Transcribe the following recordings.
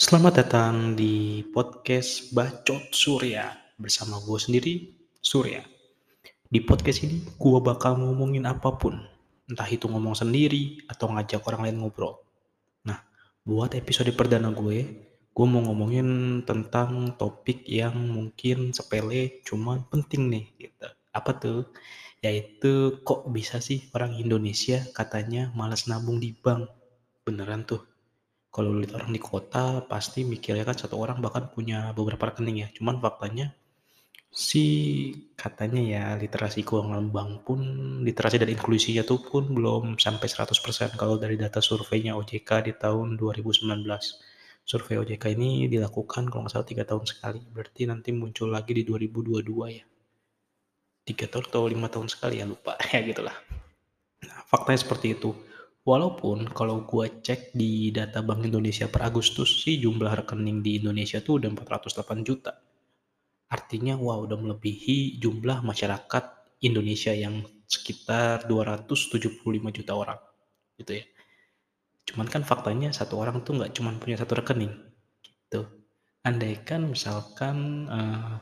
Selamat datang di podcast Bacot Surya bersama gue sendiri, Surya. Di podcast ini gue bakal ngomongin apa pun, entah itu ngomong sendiri atau ngajak orang lain ngobrol. Nah, buat episode perdana gue, gue mau ngomongin tentang topik yang mungkin sepele cuman penting nih gitu. Apa tuh? Yaitu kok bisa sih orang Indonesia katanya malas nabung di bank? Beneran tuh kalau lihat orang di kota pasti mikirnya kan satu orang bahkan punya beberapa rekening ya. Cuman faktanya sih katanya ya literasi keuangan bank pun literasi dan inklusinya tuh pun belum sampai 100% kalau dari data surveinya OJK di tahun 2019. Survei OJK ini dilakukan kalau nggak salah tiga tahun sekali. Berarti nanti muncul lagi di 2022 ya. Tiga tahun atau lima tahun sekali ya lupa ya gitulah. Nah, faktanya seperti itu. Walaupun kalau gue cek di data Bank Indonesia per Agustus sih jumlah rekening di Indonesia tuh udah 408 juta. Artinya wah udah melebihi jumlah masyarakat Indonesia yang sekitar 275 juta orang gitu ya. Cuman kan faktanya satu orang tuh nggak cuma punya satu rekening gitu. Andaikan misalkan uh,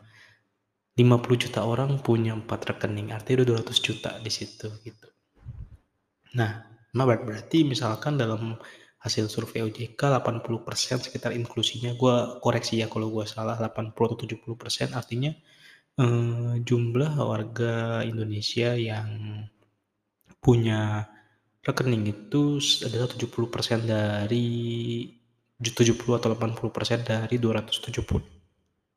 50 juta orang punya empat rekening, artinya udah 200 juta di situ gitu. Nah, Nah, berarti misalkan dalam hasil survei OJK 80% sekitar inklusinya, gue koreksi ya kalau gue salah 80 atau 70% artinya eh, jumlah warga Indonesia yang punya rekening itu adalah 70% dari 70 atau 80% dari 270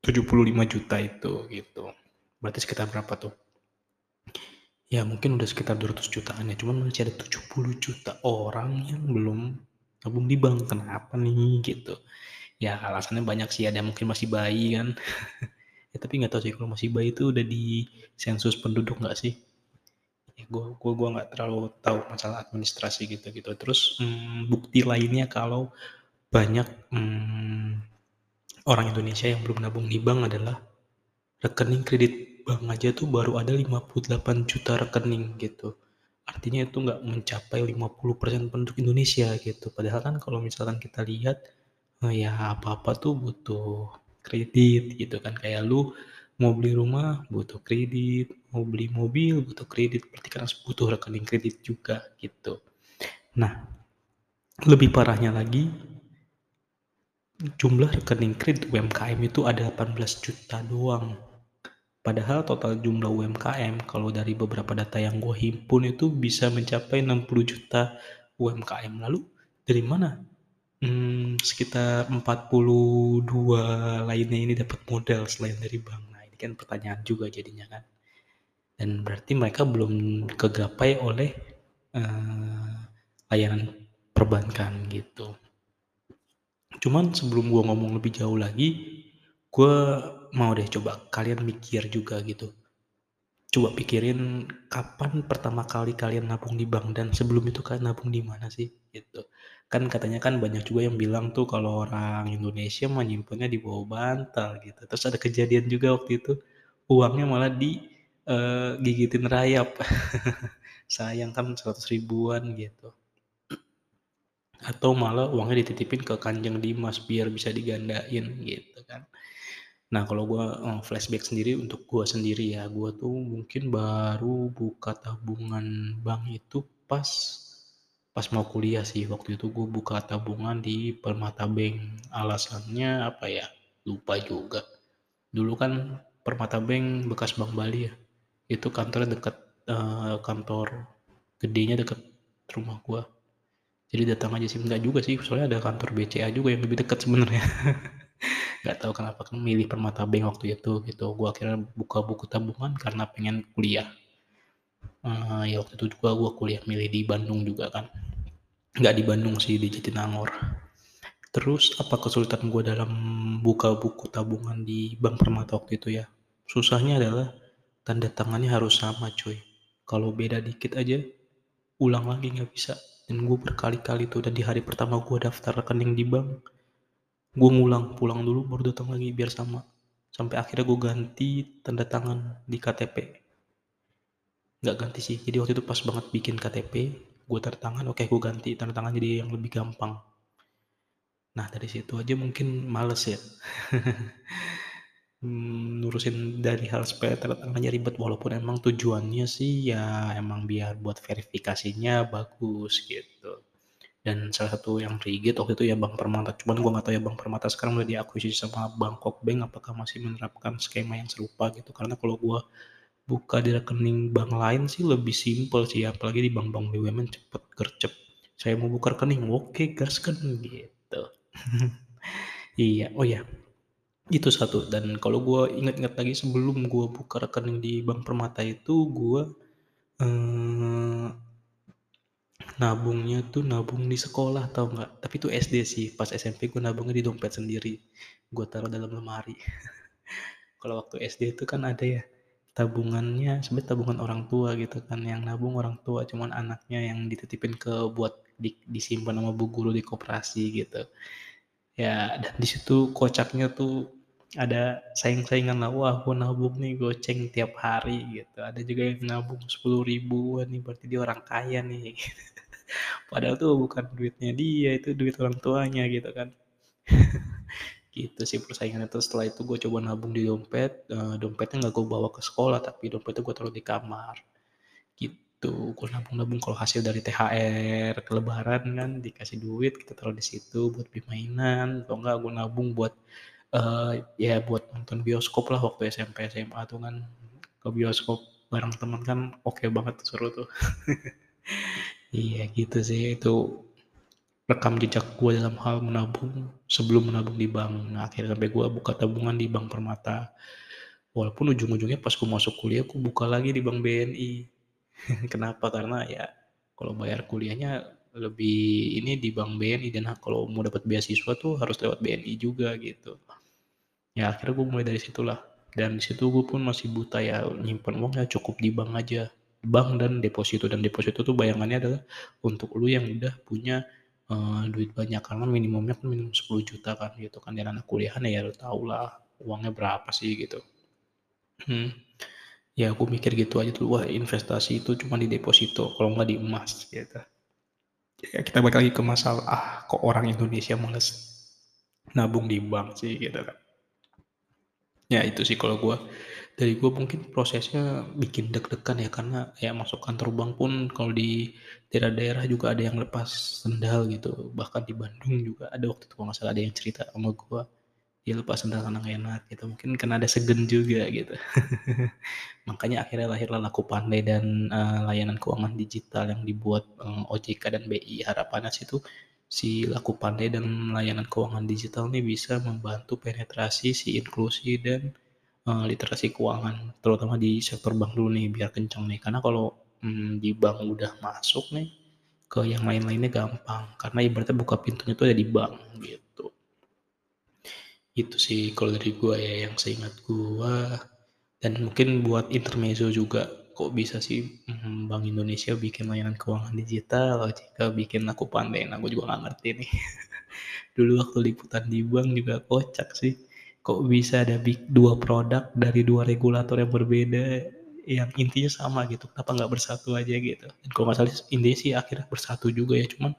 75 juta itu gitu. Berarti sekitar berapa tuh? Ya mungkin udah sekitar 200 jutaan ya, cuman masih ada 70 juta orang yang belum nabung di bank. Kenapa nih gitu? Ya alasannya banyak sih, ada mungkin masih bayi kan. ya tapi nggak tahu sih kalau masih bayi itu udah di sensus penduduk nggak sih? Ya gua gua gua nggak terlalu tahu masalah administrasi gitu gitu. Terus hmm, bukti lainnya kalau banyak hmm, orang Indonesia yang belum nabung di bank adalah rekening kredit bank aja tuh baru ada 58 juta rekening gitu. Artinya itu nggak mencapai 50% penduduk Indonesia gitu. Padahal kan kalau misalkan kita lihat eh, ya apa-apa tuh butuh kredit gitu kan. Kayak lu mau beli rumah butuh kredit, mau beli mobil butuh kredit, berarti kan harus butuh rekening kredit juga gitu. Nah, lebih parahnya lagi jumlah rekening kredit UMKM itu ada 18 juta doang Padahal total jumlah UMKM kalau dari beberapa data yang gue himpun itu bisa mencapai 60 juta UMKM. Lalu dari mana? Hmm, sekitar 42 lainnya ini dapat modal selain dari bank. Nah ini kan pertanyaan juga jadinya kan. Dan berarti mereka belum kegapai oleh uh, layanan perbankan gitu. Cuman sebelum gue ngomong lebih jauh lagi, gue mau deh coba kalian mikir juga gitu. Coba pikirin kapan pertama kali kalian nabung di bank dan sebelum itu kalian nabung di mana sih gitu. Kan katanya kan banyak juga yang bilang tuh kalau orang Indonesia menyimpannya di bawah bantal gitu. Terus ada kejadian juga waktu itu uangnya malah di uh, gigitin rayap. Sayang kan 100 ribuan gitu. Atau malah uangnya dititipin ke kanjeng Dimas biar bisa digandain gitu kan Nah, kalau gue uh, flashback sendiri untuk gue sendiri ya, gue tuh mungkin baru buka tabungan bank itu pas pas mau kuliah sih. Waktu itu gue buka tabungan di Permata Bank. Alasannya apa ya? Lupa juga. Dulu kan Permata Bank bekas Bank Bali ya. Itu kantornya dekat uh, kantor gedenya dekat rumah gue. Jadi datang aja sih enggak juga sih, soalnya ada kantor BCA juga yang lebih dekat sebenarnya. nggak tahu kenapa kan milih Permata Bank waktu itu gitu. Gue akhirnya buka buku tabungan karena pengen kuliah. Uh, ya waktu itu juga gue kuliah milih di Bandung juga kan. Nggak di Bandung sih di Jatinangor. Terus apa kesulitan gue dalam buka buku tabungan di Bank Permata waktu itu ya? Susahnya adalah tanda tangannya harus sama cuy. Kalau beda dikit aja ulang lagi nggak bisa. Dan gue berkali-kali tuh dan di hari pertama gue daftar rekening di bank gue ngulang pulang dulu baru datang lagi biar sama sampai akhirnya gue ganti tanda tangan di KTP nggak ganti sih jadi waktu itu pas banget bikin KTP gue tanda tangan oke gue ganti tanda tangan jadi yang lebih gampang Nah dari situ aja mungkin males ya. Mmm, nurusin dari hal sepele ternyata ribet walaupun emang tujuannya sih ya emang biar buat verifikasinya bagus gitu. Dan salah satu yang rigid waktu itu ya Bank Permata, cuman gua nggak tahu ya Bank Permata sekarang udah diakuisisi sama Bangkok Bank apakah masih menerapkan skema yang serupa gitu. Karena kalau gua buka di rekening bank lain sih lebih simpel sih apalagi di bank-bank BUMN cepet, gercep. Saya mau buka rekening, oke gaskan gitu. Iya, oh ya, itu satu dan kalau gua inget-inget lagi sebelum gua buka rekening di Bank Permata itu gua, eee, nabungnya tuh nabung di sekolah tahu nggak? Tapi itu SD sih, pas SMP gua nabungnya di dompet sendiri, gua taruh dalam lemari. Kalau waktu SD itu kan ada ya, tabungannya sebenarnya tabungan orang tua gitu kan, yang nabung orang tua, cuman anaknya yang dititipin ke buat di disimpan sama bu guru di koperasi gitu. Ya dan di situ kocaknya tuh ada saing-saingan lah, "Wah gua nabung nih goceng tiap hari," gitu. Ada juga yang nabung 10.000, "Wah nih berarti dia orang kaya nih." Padahal tuh bukan duitnya dia, itu duit orang tuanya gitu kan. Gitu sih persaingannya, terus setelah itu gua coba nabung di dompet, eee, dompetnya nggak gua bawa ke sekolah, tapi dompetnya gua taruh di kamar, gitu. Gua nabung-nabung kalau hasil dari THR lebaran kan dikasih duit, kita taruh di situ buat beli mainan, atau enggak gua nabung buat, eee, ya buat nonton bioskop lah waktu SMP, SMA tuh kan ke bioskop bareng temen kan oke banget tuh, seru tuh. Iya gitu sih, itu rekam jejak gua dalam hal menabung sebelum menabung di bank. Nah akhirnya sampai gua buka tabungan di Bank Permata. Walaupun ujung-ujungnya pas gua masuk kuliah, gua buka lagi di Bank BNI. Kenapa? Karena ya kalau bayar kuliahnya lebih ini di Bank BNI dan kalau mau dapat beasiswa tuh harus lewat BNI juga gitu. Ya akhirnya gua mulai dari situlah, dan di situ gua pun masih buta ya, nyimpen uang ya cukup di bank aja. Bank dan deposito, dan deposito tuh bayangannya adalah untuk lu yang udah punya, eee, duit banyak, karena minimumnya kan minimum 10.000.000 kan gitu kan, dan anak kuliahan ya lu tahulah uangnya berapa sih gitu. Hmm, ya aku mikir gitu aja tuh, wah investasi itu cuma di deposito, kalau nggak di emas gitu. Ya kita balik lagi ke masalah, ah kok orang Indonesia males nabung di bank sih gitu kan. Ya itu sih kalau gua. Dari gua mungkin prosesnya bikin deg-degan ya, karena ya masuk kantor bank pun kalau di daerah-daerah juga ada yang lepas sendal gitu, bahkan di Bandung juga ada waktu itu kalau nggak salah ada yang cerita sama gua, dia lepas sendal karena nggak enak gitu, mungkin karena ada segen juga gitu. Makanya akhirnya lahirlah Laku-Pandai dan, eee, layanan keuangan digital yang dibuat, eee, OJK dan BI. Harapannya sih tuh si Laku-Pandai dan layanan keuangan digital nih bisa membantu penetrasi si inklusi dan, eee, literasi keuangan, terutama di sektor bank dulu nih biar kenceng nih. Karena kalau, mmm, di bank udah masuk nih, ke yang lain-lainnya gampang, karena ibaratnya buka pintunya tuh ada di bank gitu. Itu sih kalau dari gua ya yang seingat gua, dan mungkin buat intermezzo juga, kok bisa sih, mmm, Bank Indonesia bikin layanan keuangan digital, OJK bikin Laku-Pandai, nah gua juga nggak ngerti nih. Dulu waktu liputan di bank juga kocak sih, kok bisa ada bik 2 produk dari 2 regulator yang berbeda, yang intinya sama gitu, kenapa nggak bersatu aja gitu. Dan kalau nggak salah intinya sih akhirnya bersatu juga ya, cuman,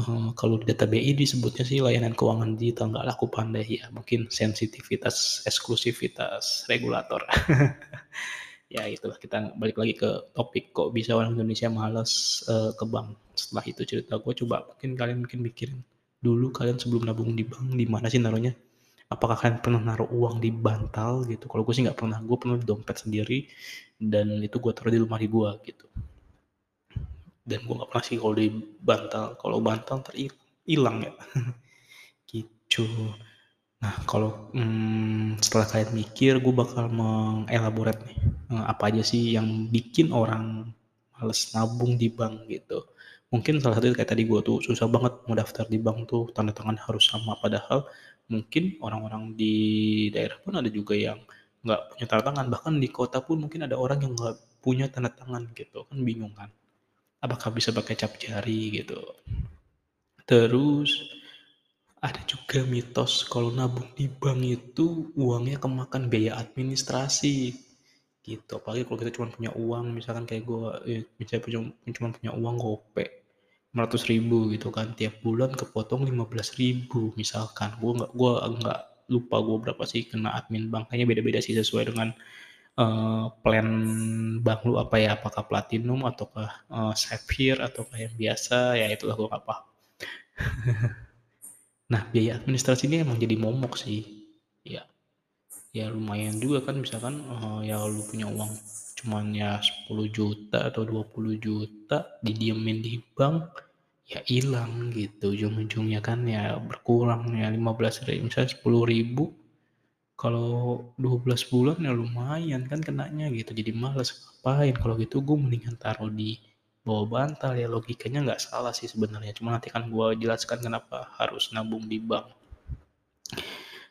eee, kalau di data BI disebutnya sih layanan keuangan digital nggak Laku-Pandai, ya mungkin sensitivitas, eksklusivitas regulator. Ya itulah, kita balik lagi ke topik, kok bisa orang Indonesia males, eee, ke bank. Setelah itu cerita gua, coba mungkin kalian mungkin mikirin, dulu kalian sebelum nabung di bank di mana sih naruhnya? Apakah kalian pernah naruh uang di bantal gitu? Kalau gua sih nggak pernah, gua pernah di dompet sendiri, dan itu gua taruh di lemari gua gitu. Dan gua nggak pernah sih kalau di bantal, kalau bantal entar i ilang ya. Gitu. Nah kalau, mmm, setelah kalian mikir, gua bakal mengelaborate nih, eee, apa aja sih yang bikin orang males nabung di bank gitu. Mungkin salah satunya kayak tadi gua tuh susah banget mau daftar di bank tuh, tanda tangan harus sama, padahal mungkin orang-orang di daerah pun ada juga yang nggak punya tanda tangan, bahkan di kota pun mungkin ada orang yang nggak punya tanda tangan gitu, kan bingung kan. Apakah bisa pakai cap jari gitu. Terus, ada juga mitos kalau nabung di bank itu uangnya kemakan biaya administrasi, gitu. Apalagi kalau kita cuman punya uang misalkan kayak gua, eee, misalnya punya cuman punya uang gope, ribu gitu kan tiap bulan kepotong ribu misalkan gue nggak gue nggak lupa gue berapa sih kena admin bank kayaknya beda-beda sih sesuai dengan uh, plan bank lu apa ya apakah platinum ataukah uh, sapphire ataukah yang biasa ya itulah gue paham nah biaya administrasi ini emang jadi momok sih. Ya ya lumayan juga kan misalkan uh, ya lu punya uang cuman ya 10 juta atau 20 juta didiemin di bank ya hilang gitu. Ujung-ujungnya kan ya berkurang ya 15 ribu misalnya 10 ribu. Kalau 12 bulan ya lumayan kan kenanya gitu jadi males ngapain. Kalau gitu gue mendingan taruh di bawah bantal ya logikanya nggak salah sih sebenarnya. Cuma nanti kan gue jelaskan kenapa harus nabung di bank.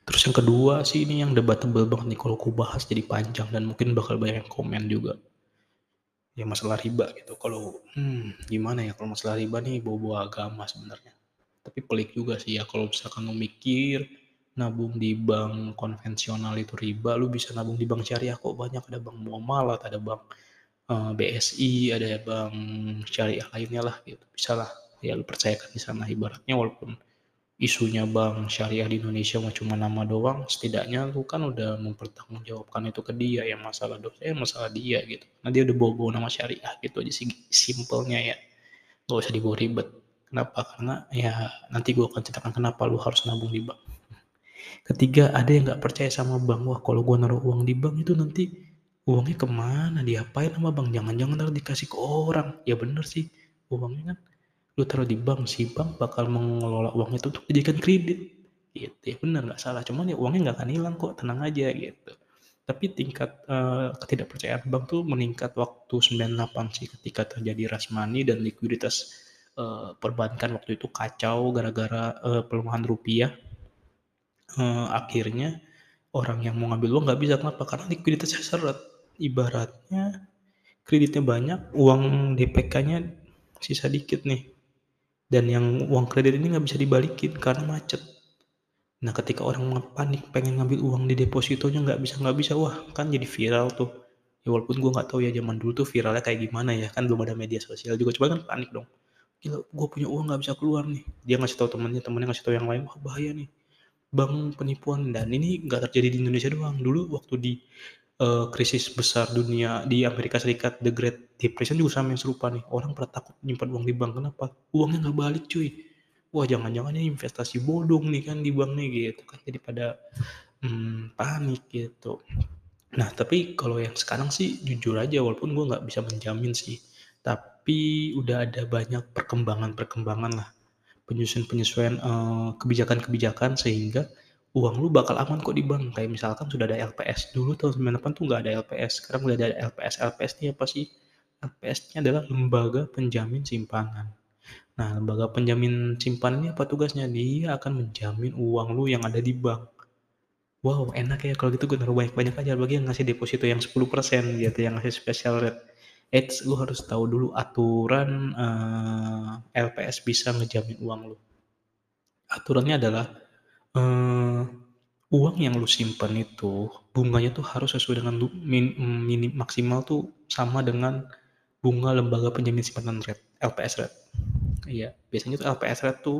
Terus yang kedua sih ini yang debatable banget nih kalau gue bahas jadi panjang dan mungkin bakal banyak yang komen juga. Ya masalah riba gitu. Kalau hmm, gimana ya? Kalau masalah riba nih bawa-bawa agama sebenarnya. Tapi pelik juga sih ya kalau misalkan lo mikir nabung di bank konvensional itu riba, lu bisa nabung di bank syariah kok banyak. Ada bank muamalat, ada bank eh, BSI, ada bank syariah lainnya lah gitu. Bisa lah ya lu percayakan di sana ibaratnya walaupun isunya bank syariah di Indonesia mah cuma nama doang, setidaknya lu kan udah mempertanggungjawabkan itu ke dia yang masalah dosa ya masalah dia gitu. Nah dia udah bawa-bawa nama syariah gitu aja sih simpelnya ya. Gak usah dibawa ribet. Kenapa? Karena ya nanti gua akan ceritakan kenapa lu harus nabung di bank. Ketiga, ada yang nggak percaya sama bank. Wah, kalau gue naruh uang di bank itu nanti uangnya ke mana? Diapain sama bank? Jangan-jangan ntar dikasih ke orang. Ya bener sih, uangnya kan lu taruh di bank, si bank bakal mengelola uang itu untuk dijadikan kredit. Gitu ya bener nggak salah. Cuman ya uangnya nggak akan hilang kok, tenang aja gitu. Tapi tingkat uh, ketidakpercayaan bank tuh meningkat waktu 98 sih ketika terjadi money dan likuiditas uh, perbankan waktu itu kacau gara-gara uh, pelemahan rupiah uh, akhirnya orang yang mau ngambil uang nggak bisa kenapa karena likuiditasnya seret ibaratnya kreditnya banyak uang DPK-nya sisa dikit nih. Dan yang uang kredit ini nggak bisa dibalikin karena macet. Nah ketika orang panik pengen ngambil uang di depositonya nggak bisa nggak bisa. Wah kan jadi viral tuh. Ya walaupun gue nggak tahu ya zaman dulu tuh viralnya kayak gimana ya. Kan belum ada media sosial juga coba kan panik dong. Gila gue punya uang nggak bisa keluar nih. Dia ngasih tahu temennya temennya ngasih tahu yang lain wah bahaya nih. Bank penipuan. Dan ini nggak terjadi di Indonesia doang. Dulu waktu di uh, krisis besar dunia di Amerika Serikat, The Great Depression juga sama yang serupa nih. Orang pada takut nyimpan uang di bank. Kenapa? Uangnya nggak balik cuy. Wah jangan-jangan investasi bodong nih kan di bank nih gitu kan. Jadi pada hmm, panik gitu. Nah tapi kalau yang sekarang sih jujur aja walaupun gue nggak bisa menjamin sih. Tapi udah ada banyak perkembangan-perkembangan lah penyesuaian-penyesuaian uh, kebijakan-kebijakan sehingga uang lu bakal aman kok di bank. Kayak misalkan sudah ada LPS. Dulu tahun 98 tuh nggak ada LPS. Sekarang udah ada LPS. LPS ini apa sih? LPS-nya adalah lembaga penjamin simpanan. Nah, lembaga penjamin simpanan ini apa tugasnya? Dia akan menjamin uang lu yang ada di bank. Wow, enak ya kalau gitu gue naruh banyak-banyak aja bagi yang ngasih deposito yang 10% gitu, yang ngasih special rate eits lu harus tahu dulu aturan uh, eh, LPS bisa ngejamin uang lu. Aturannya adalah uh, uang yang lu simpan itu bunganya tuh harus sesuai dengan min, minim maksimal tuh sama dengan bunga lembaga penjamin simpanan rate LPS rate. Iya, biasanya tuh LPS rate tuh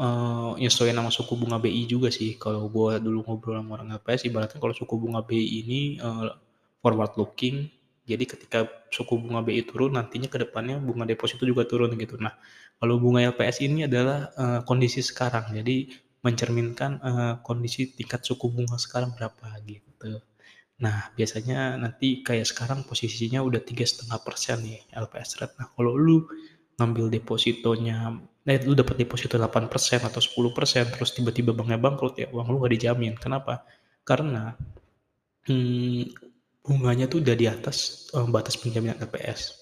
uh, nyesuaiin nama suku bunga BI juga sih. Kalau gua dulu ngobrol sama orang LPS, ibaratnya kalau suku bunga BI ini uh, forward looking, jadi ketika suku bunga BI turun, nantinya ke depannya bunga deposito juga turun gitu. Nah, kalau bunga LPS ini adalah uh, kondisi sekarang. Jadi mencerminkan uh, kondisi tingkat suku bunga sekarang berapa gitu. Nah, biasanya nanti kayak sekarang posisinya udah tiga setengah persen nih LPS rate. Nah, kalau lu ngambil depositonya, eh, lu dapat deposito 8% atau 10% terus tiba-tiba banknya bangkrut ya uang lu gak dijamin. Kenapa? Karena hmm, bunganya tuh udah di atas um, batas penjaminan LPS.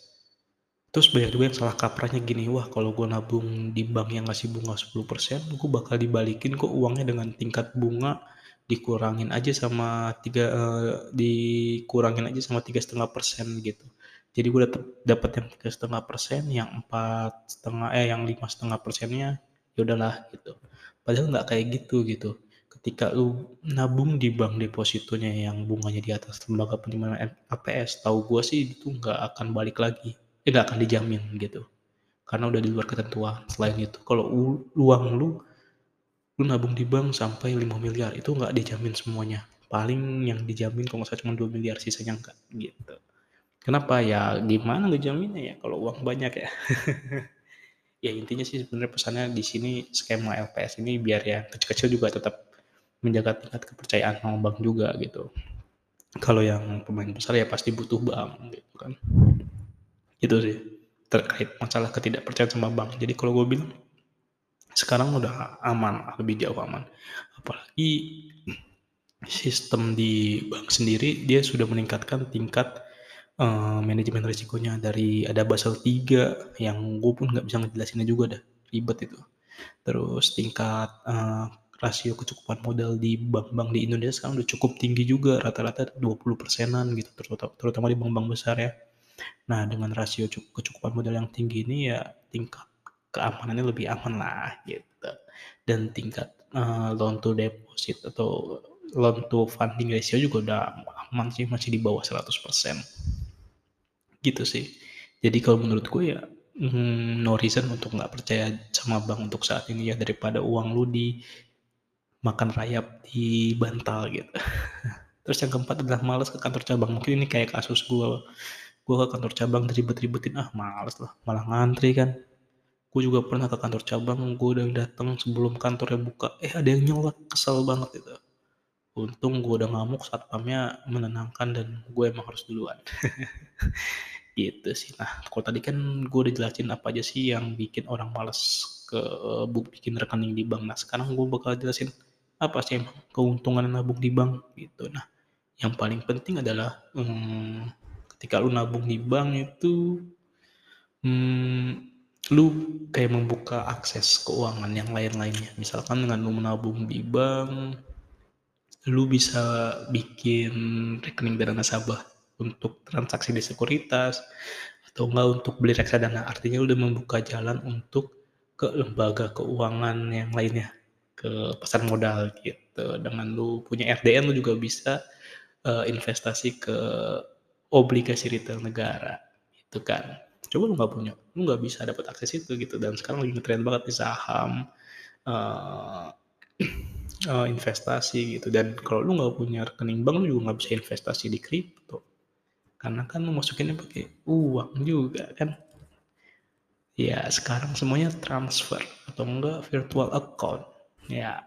Terus banyak juga yang salah kaprahnya gini, wah kalau gue nabung di bank yang ngasih bunga 10%, gue bakal dibalikin kok uangnya dengan tingkat bunga dikurangin aja sama tiga uh, dikurangin aja sama tiga setengah persen gitu. Jadi gue dapat yang tiga setengah persen, yang empat setengah eh yang lima setengah persennya ya udahlah gitu. Padahal nggak kayak gitu gitu ketika lu nabung di bank depositonya yang bunganya di atas lembaga penyimpanan APS, tahu gue sih itu nggak akan balik lagi, ya nggak akan dijamin gitu. karena udah di luar ketentuan selain itu. Kalau uang lu lu nabung di bank sampai 5 miliar itu nggak dijamin semuanya. Paling yang dijamin kalau salah cuma 2 miliar sisanya enggak gitu. Kenapa? Ya gimana ngejaminnya ya kalau uang banyak ya? Ya intinya sih sebenarnya pesannya di sini skema LPS ini biar ya kecil-kecil juga tetap menjaga tingkat kepercayaan sama bank juga gitu. Kalau yang pemain besar ya pasti butuh bank gitu kan itu sih terkait masalah ketidakpercayaan sama bank. Jadi kalau gue bilang sekarang udah aman lebih jauh aman. Apalagi sistem di bank sendiri dia sudah meningkatkan tingkat uh, manajemen risikonya. Dari ada Basel 3 yang gue pun nggak bisa ngejelasinnya juga dah ribet itu. Terus tingkat uh, rasio kecukupan modal di bank-bank di Indonesia sekarang udah cukup tinggi juga rata-rata 20 persenan gitu terutama, terutama di bank-bank besar ya nah dengan rasio kecukupan modal yang tinggi ini ya tingkat keamanannya lebih aman lah gitu. Dan tingkat uh, loan to deposit atau loan to funding ratio juga udah aman sih masih di bawah 100% gitu sih. Jadi kalau menurut gue ya hmm, no reason untuk nggak percaya sama bank untuk saat ini ya daripada uang lu di makan rayap di bantal gitu. Terus yang keempat adalah males ke kantor cabang. Mungkin ini kayak kasus gue gue ke kantor cabang ribet-ribetin ah males lah malah ngantri kan. Gue juga pernah ke kantor cabang gue udah datang sebelum kantornya buka. Eh ada yang nyolot kesel banget itu. Untung gue udah ngamuk satpamnya menenangkan dan gue emang harus duluan. Gitu sih. Nah kalau tadi kan gue udah jelasin apa aja sih yang bikin orang males ke uh, bikin rekening di bank. Nah sekarang gue bakal jelasin apa sih emang keuntungan nabung di bank gitu. Nah yang paling penting adalah hmm, ketika lu nabung di bank itu hmm, lu kayak membuka akses keuangan yang lain-lainnya. Misalkan dengan lu menabung di bank, lu bisa bikin rekening dana nasabah untuk transaksi di sekuritas atau enggak untuk beli reksadana. Artinya lu udah membuka jalan untuk ke lembaga keuangan yang lainnya, ke pasar modal gitu. Dengan lu punya RDN lu juga bisa uh, investasi ke obligasi retail negara, itu kan. Coba lu nggak punya lu nggak bisa dapat akses itu gitu. Dan sekarang lagi ngetren banget di saham uh, uh, investasi gitu. Dan kalau lu nggak punya rekening bank lu juga nggak bisa investasi di kripto. Karena kan lu masukinnya pakai uang juga kan. Ya sekarang semuanya transfer atau enggak virtual account. Ya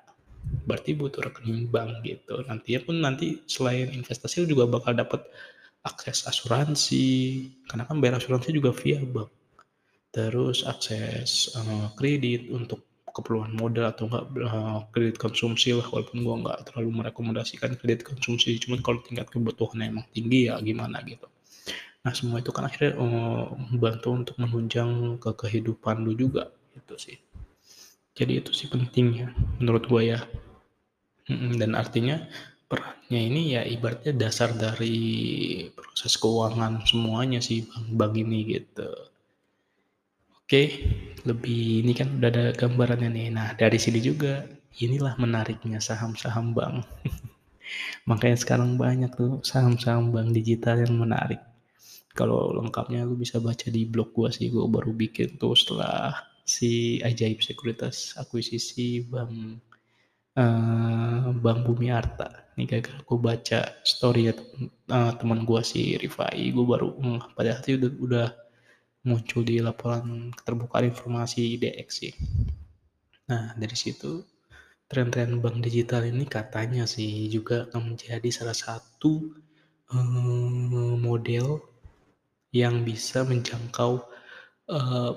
berarti butuh rekening bank gitu. Nanti ya pun nanti selain investasi lu juga bakal dapat akses asuransi karena kan bayar asuransi juga via bank. Terus akses uh, kredit untuk keperluan modal atau enggak uh, kredit konsumsi lah walaupun gua nggak terlalu merekomendasikan kredit konsumsi cuman kalau tingkat kebutuhannya emang tinggi ya gimana gitu. Nah semua itu kan akhirnya uh, membantu untuk menunjang ke kehidupan lu juga itu sih. Jadi itu sih pentingnya menurut gua ya. Dan artinya perannya ini ya ibaratnya dasar dari proses keuangan semuanya sih bank-bank ini gitu. Oke, lebih ini kan udah ada gambarannya nih. Nah, dari sini juga inilah menariknya saham-saham bank. Makanya sekarang banyak tuh saham-saham bank digital yang menarik. Kalau lengkapnya lu bisa baca di blog gua sih, gua baru bikin tuh setelah si ajaib sekuritas akuisisi bank uh, Bang Bumi Arta. Ini gagal gue baca story ya uh, teman gue si Rifai. Gue baru uh, pada saat itu udah, udah muncul di laporan keterbukaan informasi IDX sih. Nah dari situ tren-tren bank digital ini katanya sih juga akan menjadi salah satu uh, model yang bisa menjangkau uh,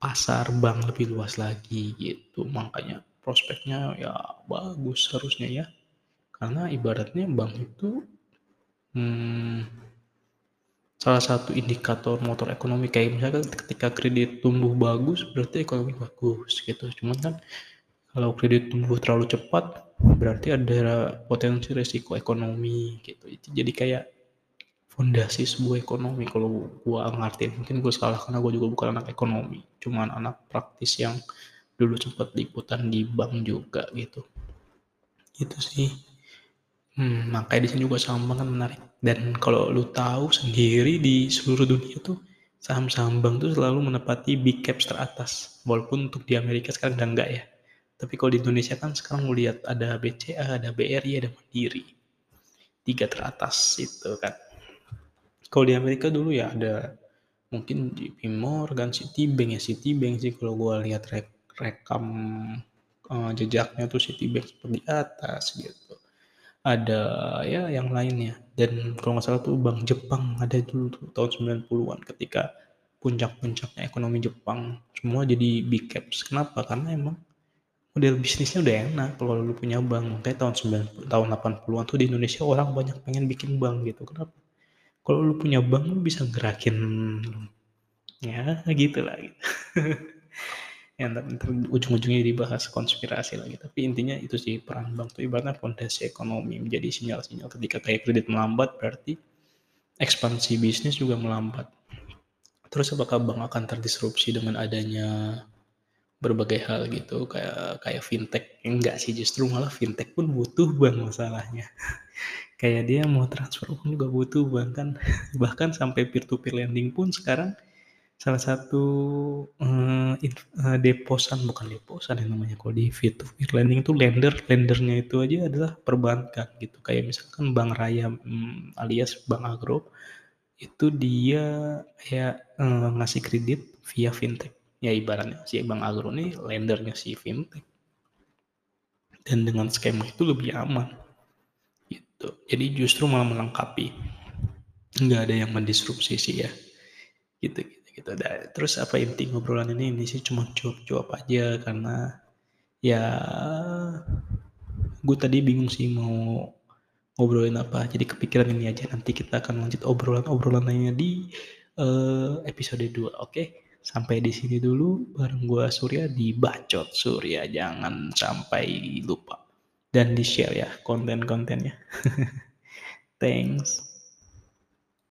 pasar bank lebih luas lagi gitu. Makanya prospeknya ya bagus harusnya ya. Karena ibaratnya bank itu hmm, salah satu indikator motor ekonomi. Kayak misalkan ketika kredit tumbuh bagus berarti ekonomi bagus gitu. Cuman kan kalau kredit tumbuh terlalu cepat berarti ada potensi resiko ekonomi gitu. Itu jadi kayak fondasi sebuah ekonomi. Kalau gua ngerti mungkin gue salah karena gue juga bukan anak ekonomi cuman anak praktis yang dulu sempat liputan di bank juga gitu itu sih Hmm, makanya di sini juga saham bank kan menarik. Dan kalau lu tahu sendiri di seluruh dunia tuh saham-saham bank tuh selalu menepati big caps teratas. Walaupun untuk di Amerika sekarang udah enggak ya. Tapi kalau di Indonesia kan sekarang mau lihat ada BCA, ada BRI, ada Mandiri. Tiga teratas itu kan. Kalau di Amerika dulu ya ada mungkin JP Morgan, Citibank ya Citibank sih kalau gue lihat rek rekam uh, jejaknya tuh Citibank seperti atas gitu. Ada ya yang lainnya. Dan kalau nggak salah tuh Bank Jepang ada dulu tuh tahun 90-an ketika puncak-puncaknya ekonomi Jepang semua jadi big caps. Kenapa? Karena emang model bisnisnya udah enak kalau lu punya bank. Kayak tahun 90 tahun 80-an tuh di Indonesia orang banyak pengen bikin bank gitu. Kenapa? Kalau lu punya bank lu bisa gerakin ya gitu lah gitu yang ujung-ujungnya dibahas konspirasi lagi. Tapi intinya itu sih peran bank itu ibaratnya fondasi ekonomi menjadi sinyal-sinyal. Ketika kayak kredit melambat berarti ekspansi bisnis juga melambat. Terus apakah bank akan terdisrupsi dengan adanya berbagai hal gitu? Kayak kayak fintech? Enggak sih justru malah fintech pun butuh bank masalahnya. Kayak dia mau transfer uang juga butuh bank kan. Bahkan sampai peer to peer lending pun sekarang salah satu uh, uh, deposan bukan deposan yang namanya kalau di peer to peer lending itu lender lendernya itu aja adalah perbankan gitu. Kayak misalkan bank raya um, alias bank agro itu dia kayak uh, ngasih kredit via fintech. Ya ibaratnya si bank agro ini lendernya si fintech. Dan dengan skema itu lebih aman gitu. Jadi justru malah melengkapi. Nggak ada yang mendisrupsi sih ya. Gitu gitu. Dan terus apa inti ngobrolan ini? Ini sih cuma jawab-jawab aja karena ya gue tadi bingung sih mau ngobrolin apa. Jadi kepikiran ini aja. Nanti kita akan lanjut obrolan-obrolan lainnya di uh, episode 2 oke? Sampai di sini dulu. Bareng gue Surya di Bacot Surya. Jangan sampai lupa. Dan di share ya konten-kontennya. Thanks